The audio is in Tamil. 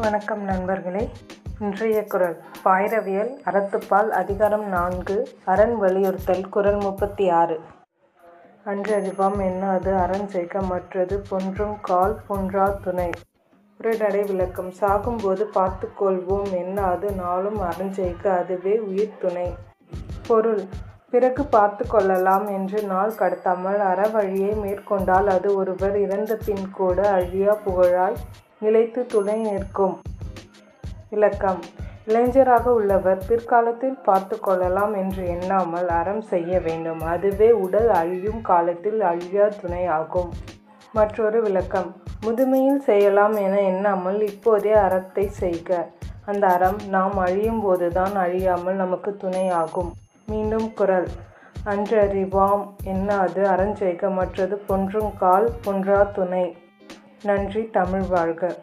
வணக்கம் நண்பர்களே. இன்றைய குரல். பாயிரவியல் அறத்துப்பால் அதிகாரம் நான்கு அரண் வலியுறுத்தல் குரல் முப்பத்தி ஆறு அன்றறிவாம் என்னாது அரண் செய்க மற்றது பொன்றும் கால் பொன்றா துணை. உரைநடை விளக்கம். சாகும்போது பார்த்து கொள்வோம் என்னாது நாளும் அறஞ்செய்க அதுவே உயிர் துணை. பொருள். பிறகு பார்த்து கொள்ளலாம் என்று நாள் கடத்தாமல் அறவழியை மேற்கொண்டால் அது ஒருவர் இறந்த பின் கூட அழியா புகழாய் நிலைத்து துணை நிற்கும். விளக்கம். இளைஞராக உள்ளவர் பிற்காலத்தில் பார்த்து கொள்ளலாம் என்று எண்ணாமல் அறம் செய்ய வேண்டும். அதுவே உடல் அழியும் காலத்தில் அழியா துணையாகும். மற்றொரு விளக்கம். முதுமையில் செய்யலாம் என எண்ணாமல் இப்போதே அறத்தை செய்க. அந்த அறம் நாம் அழியும் போதுதான் அழியாமல் நமக்கு துணை ஆகும் மீண்டும் குரல். அன்றறிவாம். என்னாது அறஞ்செய்க. மற்றது பொன்றும் கால் பொன்றா துணை. நன்றி தமிழ் வாழ்க.